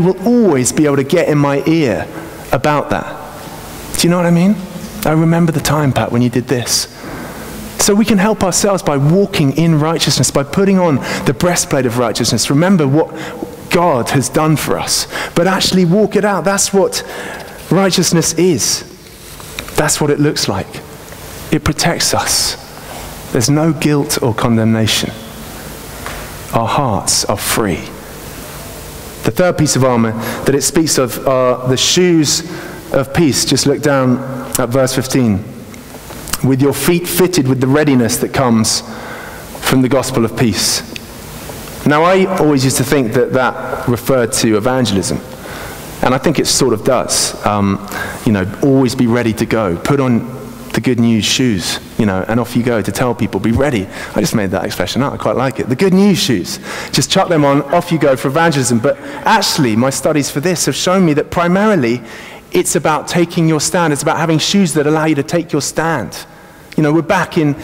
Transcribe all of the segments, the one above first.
will always be able to get in my ear about that. Do you know what I mean? I remember the time, Pat, when you did this. So we can help ourselves by walking in righteousness, by putting on the breastplate of righteousness. Remember what God has done for us, but actually walk it out. That's what righteousness is. That's what it looks like. It protects us. There's no guilt or condemnation. Our hearts are free. The third piece of armor that it speaks of are the shoes of peace. Just look down at verse 15. With your feet fitted with the readiness that comes from the gospel of peace. Now, I always used to think that that referred to evangelism. And I think it sort of does. Um, you know, always be ready to go. Put on the good news shoes, you know, and off you go to tell people, be ready. I just made that expression up. I quite like it. The good news shoes. Just chuck them on, off you go for evangelism. But actually, my studies for this have shown me that primarily it's about taking your stand. It's about having shoes that allow you to take your stand. You know, we're back in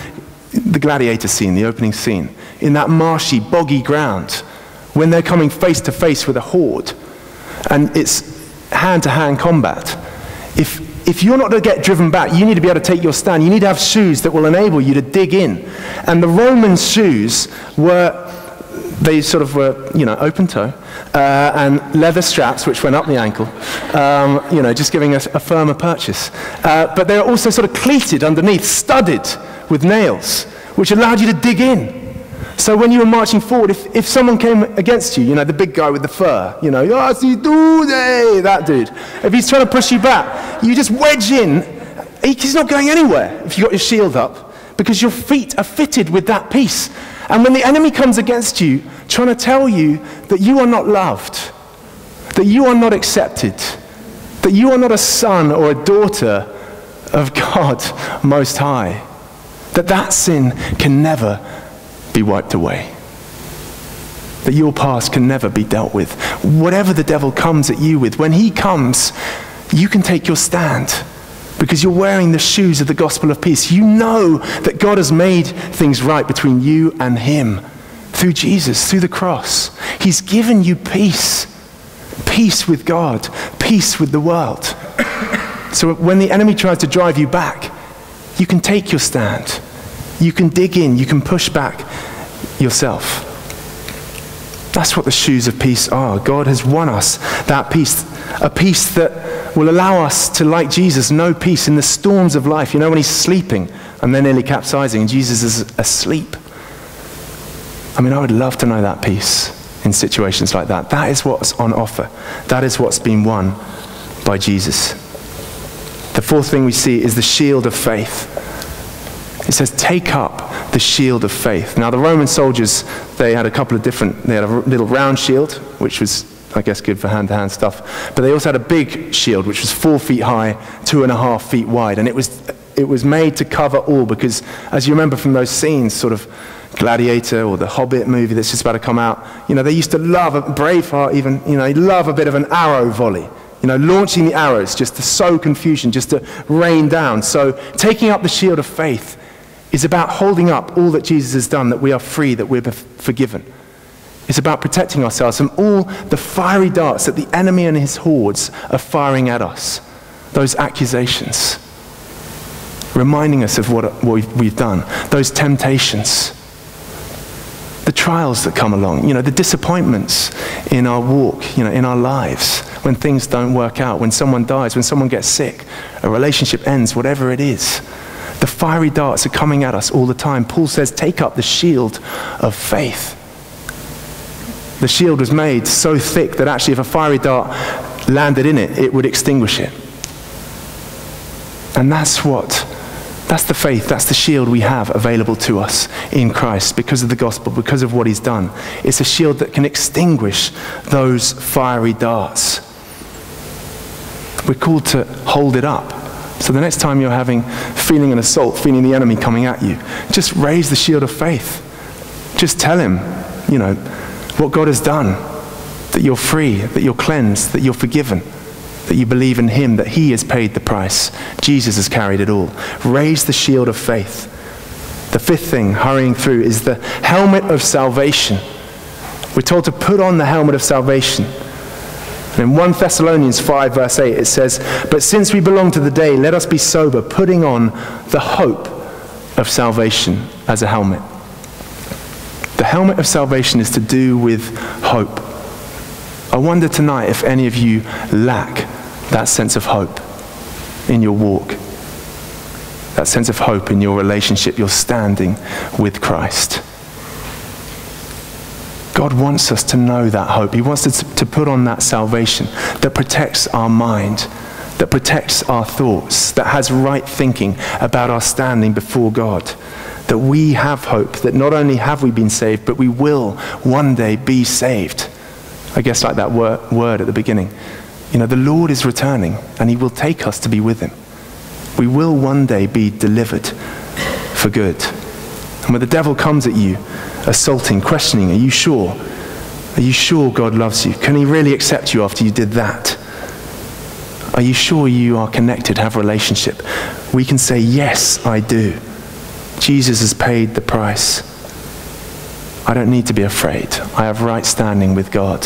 the gladiator scene, the opening scene, in that marshy, boggy ground, when they're coming face to face with a horde. And it's hand to hand combat. If if you're not going to get driven back, you need to be able to take your stand. You need to have shoes that will enable you to dig in. And the Roman shoes were, they sort of were, you know, open toe, uh, and leather straps which went up the ankle, um, you know, just giving us a firmer purchase. Uh, but they're also sort of cleated underneath, studded with nails, which allowed you to dig in. So when you were marching forward, if, if someone came against you, you know, the big guy with the fur, you know, that dude, if he's trying to push you back, you just wedge in. He's not going anywhere if you've got your shield up because your feet are fitted with that peace. And when the enemy comes against you, trying to tell you that you are not loved, that you are not accepted, that you are not a son or a daughter of God Most High, that that sin can never be wiped away. That your past can never be dealt with. Whatever the devil comes at you with, when he comes, you can take your stand because you're wearing the shoes of the gospel of peace. You know that God has made things right between you and him through Jesus, through the cross. He's given you peace peace with God, peace with the world. So when the enemy tries to drive you back, you can take your stand. You can dig in, you can push back yourself. That's what the shoes of peace are. God has won us that peace, a peace that will allow us to, like Jesus, know peace in the storms of life. You know, when he's sleeping and they're nearly capsizing Jesus is asleep. I mean, I would love to know that peace in situations like that. That is what's on offer. That is what's been won by Jesus. The fourth thing we see is the shield of faith. It says, take up the shield of faith. Now, the Roman soldiers, they had a couple of different, they had a little round shield, which was, I guess, good for hand to hand stuff. But they also had a big shield, which was four feet high, two and a half feet wide. And it was, it was made to cover all, because as you remember from those scenes, sort of Gladiator or the Hobbit movie that's just about to come out, you know, they used to love, a, Braveheart even, you know, they love a bit of an arrow volley. You know, launching the arrows just to sow confusion, just to rain down. So taking up the shield of faith is about holding up all that Jesus has done, that we are free, that we're forgiven. It's about protecting ourselves from all the fiery darts that the enemy and his hordes are firing at us. Those accusations. Reminding us of what, we've done. Those temptations. The trials that come along. You know, the disappointments in our walk, you know, in our lives. When things don't work out. When someone dies. When someone gets sick. A relationship ends. Whatever it is. The fiery darts are coming at us all the time. Paul says, take up the shield of faith. The shield was made so thick that actually, if a fiery dart landed in it, it would extinguish it. And that's what, that's the faith, that's the shield we have available to us in Christ because of the gospel, because of what he's done. It's a shield that can extinguish those fiery darts. We're called to hold it up. So the next time you're having feeling an assault, feeling the enemy coming at you, just raise the shield of faith. Just tell him, you know, what God has done, that you're free, that you're cleansed, that you're forgiven, that you believe in him, that he has paid the price. Jesus has carried it all. Raise the shield of faith. The fifth thing, hurrying through, is the helmet of salvation. We're told to put on the helmet of salvation. In 1 Thessalonians 5, verse 8, it says, But since we belong to the day, let us be sober, putting on the hope of salvation as a helmet. The helmet of salvation is to do with hope. I wonder tonight if any of you lack that sense of hope in your walk, that sense of hope in your relationship, your standing with Christ. God wants us to know that hope. He wants us to put on that salvation that protects our mind, that protects our thoughts, that has right thinking about our standing before God. That we have hope, that not only have we been saved, but we will one day be saved. I guess, like that word, word at the beginning. You know, the Lord is returning and he will take us to be with him. We will one day be delivered for good. And when the devil comes at you, assaulting, questioning, are you sure? Are you sure God loves you? Can he really accept you after you did that? Are you sure you are connected, have a relationship? We can say, Yes, I do. Jesus has paid the price. I don't need to be afraid. I have right standing with God.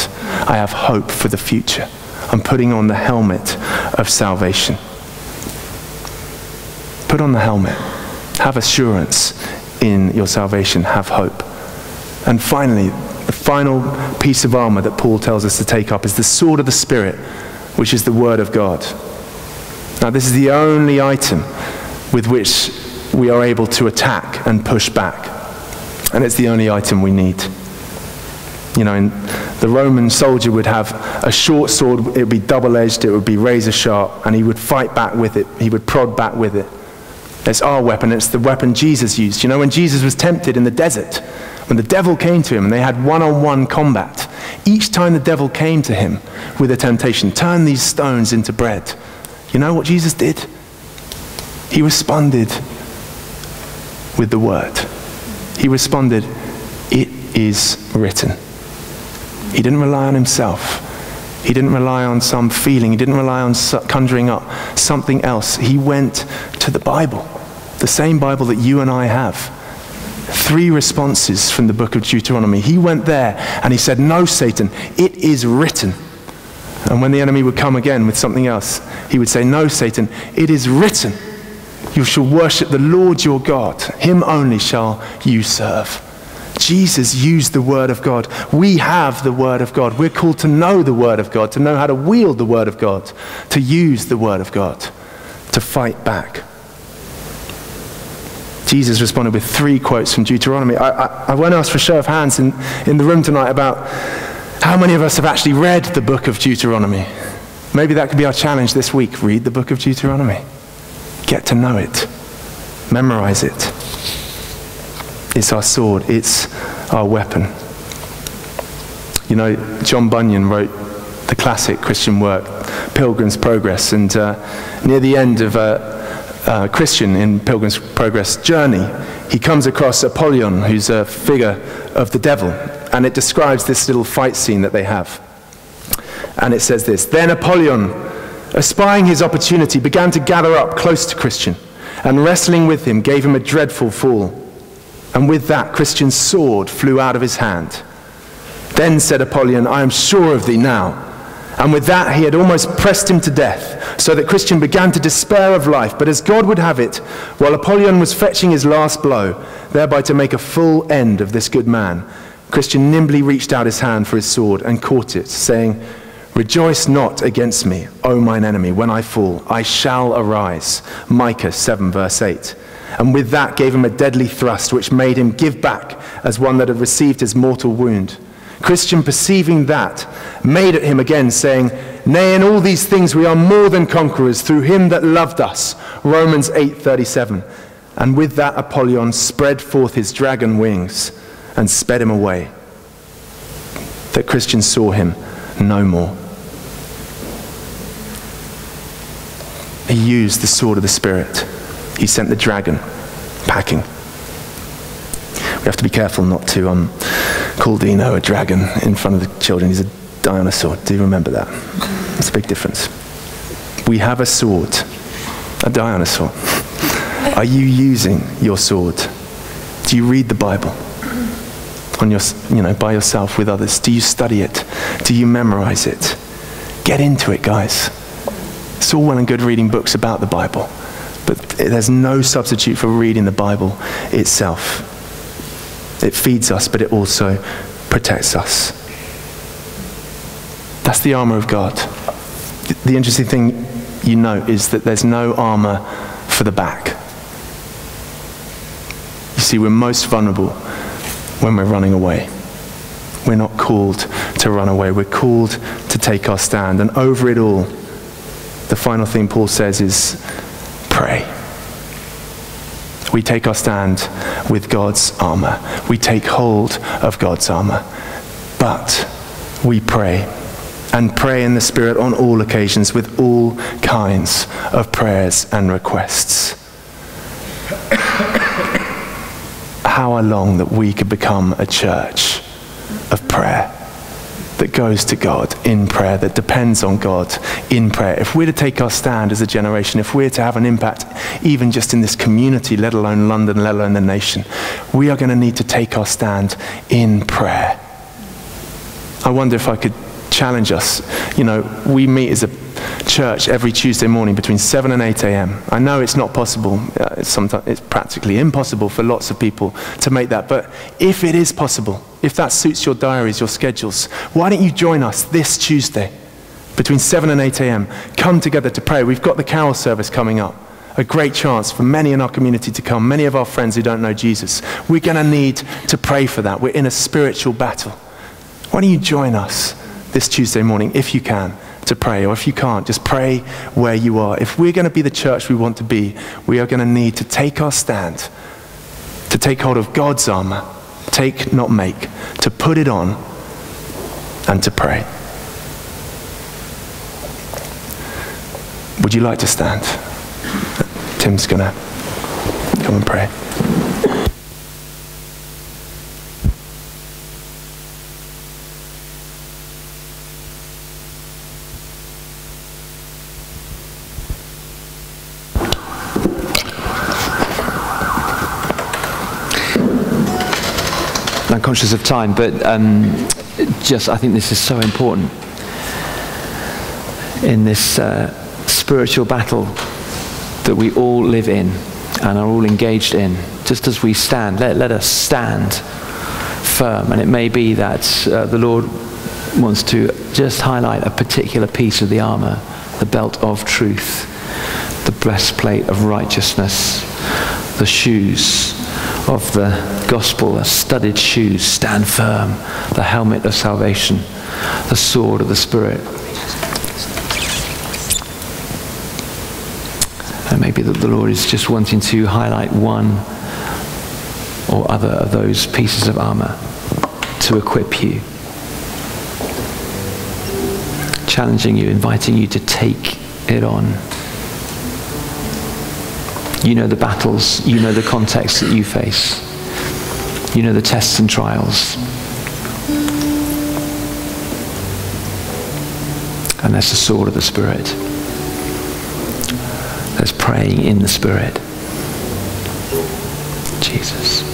I have hope for the future. I'm putting on the helmet of salvation. Put on the helmet. Have assurance in your salvation. Have hope. And finally, the final piece of armor that Paul tells us to take up is the sword of the Spirit, which is the Word of God. Now, this is the only item with which we are able to attack and push back. And it's the only item we need. You know, the Roman soldier would have a short sword, it would be double edged, it would be razor sharp, and he would fight back with it, he would prod back with it. It's our weapon, it's the weapon Jesus used. You know, when Jesus was tempted in the desert, when the devil came to him and they had one on one combat, each time the devil came to him with a temptation, turn these stones into bread. You know what Jesus did? He responded with the word. He responded, It is written. He didn't rely on himself. He didn't rely on some feeling. He didn't rely on conjuring up something else. He went to the Bible, the same Bible that you and I have. Three responses from the book of Deuteronomy. He went there and he said, No, Satan, it is written. And when the enemy would come again with something else, he would say, No, Satan, it is written. You shall worship the Lord your God. Him only shall you serve. Jesus used the Word of God. We have the Word of God. We're called to know the Word of God, to know how to wield the Word of God, to use the Word of God, to fight back. Jesus responded with three quotes from Deuteronomy. I, I, I won't ask for a show of hands in, in the room tonight about how many of us have actually read the book of Deuteronomy. Maybe that could be our challenge this week. Read the book of Deuteronomy. Get to know it. Memorize it. It's our sword, it's our weapon. You know, John Bunyan wrote the classic Christian work, Pilgrim's Progress, and uh, near the end of a, a Christian in Pilgrim's Progress journey, he comes across Apollyon, who's a figure of the devil, and it describes this little fight scene that they have. And it says this Then Apollyon, espying his opportunity, began to gather up close to Christian, and wrestling with him gave him a dreadful fall. And with that, Christian's sword flew out of his hand. Then said Apollyon, I am sure of thee now. And with that, he had almost pressed him to death, so that Christian began to despair of life. But as God would have it, while Apollyon was fetching his last blow, thereby to make a full end of this good man, Christian nimbly reached out his hand for his sword and caught it, saying, Rejoice not against me, O mine enemy, when I fall. I shall arise. Micah 7, verse 8 and with that gave him a deadly thrust, which made him give back as one that had received his mortal wound. Christian, perceiving that, made at him again, saying, Nay, in all these things we are more than conquerors through him that loved us. Romans 8:37. And with that Apollyon spread forth his dragon wings and sped him away. That Christian saw him no more. He used the sword of the Spirit he sent the dragon packing. We have to be careful not to um, call Dino a dragon in front of the children. He's a dinosaur. Do you remember that? It's a big difference. We have a sword, a dinosaur. Are you using your sword? Do you read the Bible on your, you know, by yourself with others? Do you study it? Do you memorize it? Get into it, guys. It's all well and good reading books about the Bible, but there's no substitute for reading the Bible itself. It feeds us, but it also protects us. That's the armor of God. The interesting thing you note is that there's no armor for the back. You see, we're most vulnerable when we're running away. We're not called to run away. We're called to take our stand. And over it all, the final thing Paul says is pray. We take our stand with God's armor. We take hold of God's armor. But we pray and pray in the Spirit on all occasions with all kinds of prayers and requests. How I long that we could become a church of prayer that goes to God in prayer, that depends on God in prayer. If we're to take our stand as a generation, if we're to have an impact even just in this community, let alone London, let alone the nation, we are going to need to take our stand in prayer. I wonder if I could challenge us. You know, we meet as a church every Tuesday morning between 7 and 8 a.m. I know it's not possible. Uh, it's, sometimes, it's practically impossible for lots of people to make that. But if it is possible, if that suits your diaries, your schedules, why don't you join us this Tuesday between 7 and 8 a.m.? Come together to pray. We've got the carol service coming up. A great chance for many in our community to come, many of our friends who don't know Jesus. We're going to need to pray for that. We're in a spiritual battle. Why don't you join us this Tuesday morning if you can? To pray, or if you can't, just pray where you are. If we're going to be the church we want to be, we are going to need to take our stand, to take hold of God's armor, take, not make, to put it on, and to pray. Would you like to stand? Tim's going to come and pray. Conscious of time, but um, just I think this is so important in this uh, spiritual battle that we all live in and are all engaged in. Just as we stand, let, let us stand firm. And it may be that uh, the Lord wants to just highlight a particular piece of the armor, the belt of truth, the breastplate of righteousness, the shoes of the gospel, the studded shoes, stand firm, the helmet of salvation, the sword of the Spirit. And maybe that the Lord is just wanting to highlight one or other of those pieces of armor to equip you, challenging you, inviting you to take it on. You know the battles, you know the context that you face, you know the tests and trials. And that's the sword of the Spirit. There's praying in the Spirit. Jesus.